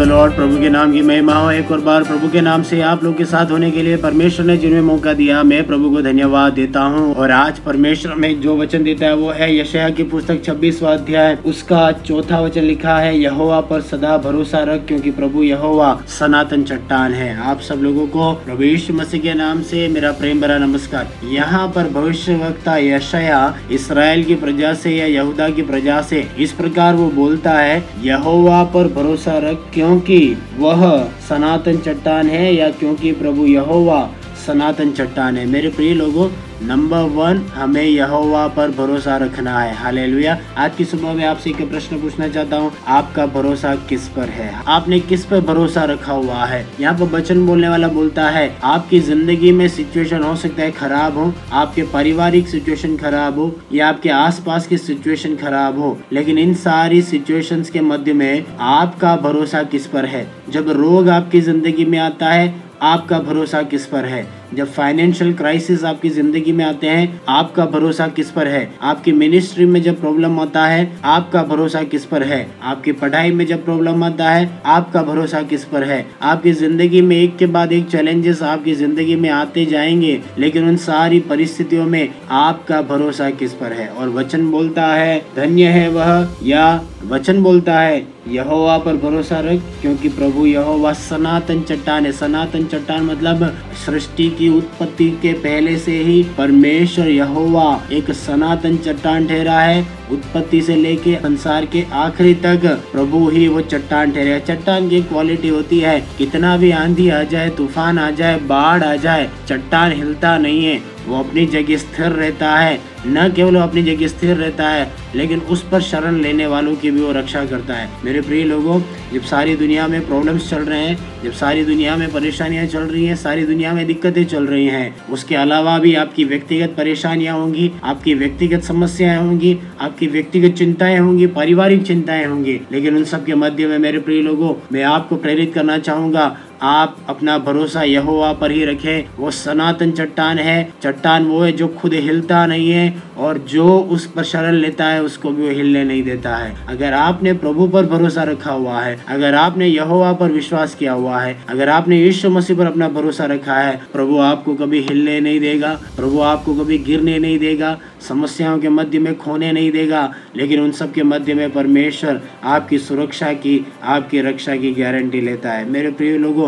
Lord प्रभु के नाम की महिमा हो, एक और बार प्रभु के नाम से आप लोग के साथ होने के लिए परमेश्वर ने जिन्हें मौका दिया, मैं प्रभु को धन्यवाद देता हूँ। और आज परमेश्वर में जो वचन देता है, वो है यशया की पुस्तक छब्बीसवा अध्याय। उसका चौथा वचन लिखा है, यहोवा पर सदा भरोसा रख, क्योंकि प्रभु यहोवा सनातन चट्टान है। आप सब लोगों को प्रभु यीशु मसीह के नाम से मेरा प्रेम भरा नमस्कार। यहाँ पर भविष्य वक्ता यशया इसराइल की प्रजा से या यहूदा की प्रजा से इस प्रकार वो बोलता है, यहोवा पर भरोसा रख क्योंकि वह सनातन चट्टान है या क्योंकि प्रभु यहोवा सनातन चट्टान है। मेरे प्रिय लोगों नंबर वन हमें यहोवा पर भरोसा रखना है। हालेलुया आज की सुबह में आपसे एक प्रश्न पूछना चाहता हूँ, आपका भरोसा किस पर है? आपने किस पर भरोसा रखा हुआ है? यहाँ पर वचन बोलने वाला बोलता है, आपकी ज़िंदगी में सिचुएशन हो सकता है खराब हो, आपके पारिवारिक सिचुएशन खराब हो, या आपके आसपास की सिचुएशन खराब हो, लेकिन इन सारी सिचुएशन के मध्य में आपका भरोसा किस पर है? जब रोग आपकी ज़िंदगी में आता है, आपका भरोसा किस पर है? जब फाइनेंशियल क्राइसिस आपकी ज़िंदगी में आते हैं, आपका भरोसा किस पर है? आपकी मिनिस्ट्री में जब प्रॉब्लम आता है, आपका भरोसा किस पर है? आपकी पढ़ाई में जब प्रॉब्लम आता है, आपका भरोसा किस पर है? आपकी ज़िंदगी में एक के बाद एक चैलेंजेस आपकी ज़िंदगी में आते जाएँगे, लेकिन उन सारी परिस्थितियों में आपका भरोसा किस पर है? और वचन बोलता है, धन्य है वह, या वचन बोलता है, यहोवा पर भरोसा रख, क्योंकि प्रभु यहोवा सनातन चट्टान है। सनातन चट्टान मतलब सृष्टि की उत्पत्ति के पहले से ही परमेश्वर यहोवा एक सनातन चट्टान ठहरा है। उत्पत्ति से लेके संसार के आखिरी तक प्रभु ही वो चट्टान ठहरे चट्टान की क्वालिटी होती है, कितना भी आंधी आ जाए, तूफ़ान आ जाए, बाढ़ आ जाए, चट्टान हिलता नहीं है। वो अपनी जगह स्थिर रहता है, न केवल वो अपनी जगह स्थिर रहता है, लेकिन उस पर शरण लेने वालों की भी वो रक्षा करता है। मेरे प्रिय लोगों, जब सारी दुनिया में प्रॉब्लम्स चल रहे हैं, जब सारी दुनिया में परेशानियाँ चल रही हैं, सारी दुनिया में दिक्कतें चल रही हैं, उसके अलावा भी आपकी व्यक्तिगत परेशानियाँ होंगी, आपकी व्यक्तिगत समस्याएँ होंगी, आपकी व्यक्तिगत चिंताएँ होंगी, पारिवारिक चिंताएँ होंगी। लेकिन उन सब के मध्य में मेरे प्रिय लोगों, मैं आपको प्रेरित करना चाहूँगा आप अपना भरोसा यहोवा पर ही रखें। वो सनातन चट्टान है। चट्टान वो है जो खुद हिलता नहीं है और जो उस पर शरण लेता है, उसको भी वो हिलने नहीं देता है। अगर आपने प्रभु पर भरोसा रखा हुआ है, अगर आपने यहोवा पर विश्वास किया हुआ है, अगर आपने यीशु मसीह पर अपना भरोसा रखा है, प्रभु आपको कभी हिलने नहीं देगा, प्रभु आपको कभी गिरने नहीं देगा, समस्याओं के मध्य में खोने नहीं देगा, लेकिन उन सब के मध्य में परमेश्वर आपकी सुरक्षा की, आपकी रक्षा की गारंटी लेता है। मेरे प्रिय लोगों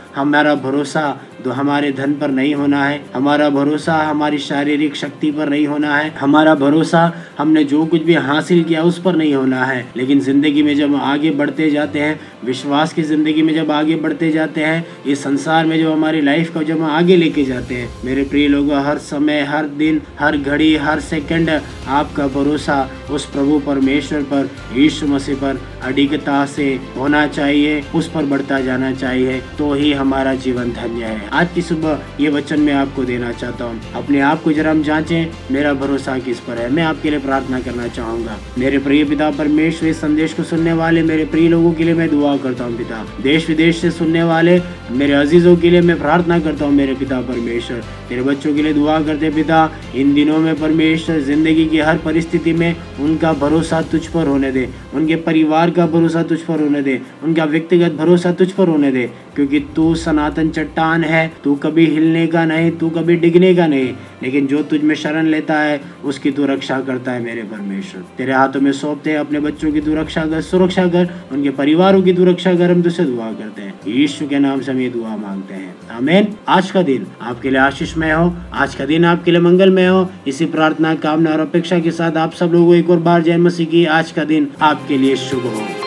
हमारा भरोसा तो हमारे धन पर नहीं होना है। हमारा भरोसा हमारी शारीरिक शक्ति पर नहीं होना है। हमारा भरोसा हमने जो कुछ भी हासिल किया उस पर नहीं होना है। लेकिन ज़िंदगी में जब आगे बढ़ते जाते हैं, विश्वास की ज़िंदगी में जब आगे बढ़ते जाते हैं, इस संसार में जब हमारी लाइफ को जब हम आगे लेके जाते हैं, मेरे प्रिय लोगों, हर समय, हर दिन, हर घड़ी, हर सेकंड आपका भरोसा उस प्रभु परमेश्वर पर, यीशु मसीह पर अडिगता से होना चाहिए, उस पर बढ़ता जाना चाहिए। तो ही हमारा जीवन धन्य है। आज की सुबह ये वचन मैं आपको देना चाहता हूँ। अपने आप को जरा हम जांचें, मेरा भरोसा किस पर है? मैं आपके लिए प्रार्थना करना चाहूँगा। मेरे प्रिय पिता, परमेश्वर, इस संदेश को सुनने वाले मेरे प्रिय लोगों के लिए मैं दुआ करता हूँ पिता। देश विदेश से सुनने वाले मेरे अजीजों के लिए मैं प्रार्थना करता हूँ मेरे पिता परमेश्वर। तेरे बच्चों के लिए दुआ करते पिता, इन दिनों में परमेश्वर ज़िंदगी की हर परिस्थिति में उनका भरोसा तुझ पर होने दे। उनके परिवार का भरोसा तुझ पर होने दे। उनका व्यक्तिगत भरोसा तुझ पर होने दे। क्योंकि तू सनातन चट्टान है, तू कभी हिलने का नहीं, तू कभी डिगने का नहीं। लेकिन जो तुझ में शरण लेता है, उसकी तू रक्षा करता है मेरे परमेश्वर। तेरे हाथों में सौंपते अपने बच्चों की तू रक्षा कर, सुरक्षा कर। उनके परिवारों की तू रक्षा कर, हम तुझसे दुआ करते हैं। यीशु के नाम से हम ये दुआ मांगते हैं। आमेन। आज का दिन आपके लिए आशीषमय हो। आज का दिन आपके लिए मंगलमय हो। इसी प्रार्थना, कामना और अपेक्षा के साथ आप सब लोगों एक और बार जय मसीह की। आज का दिन आपके लिए शुभ हो।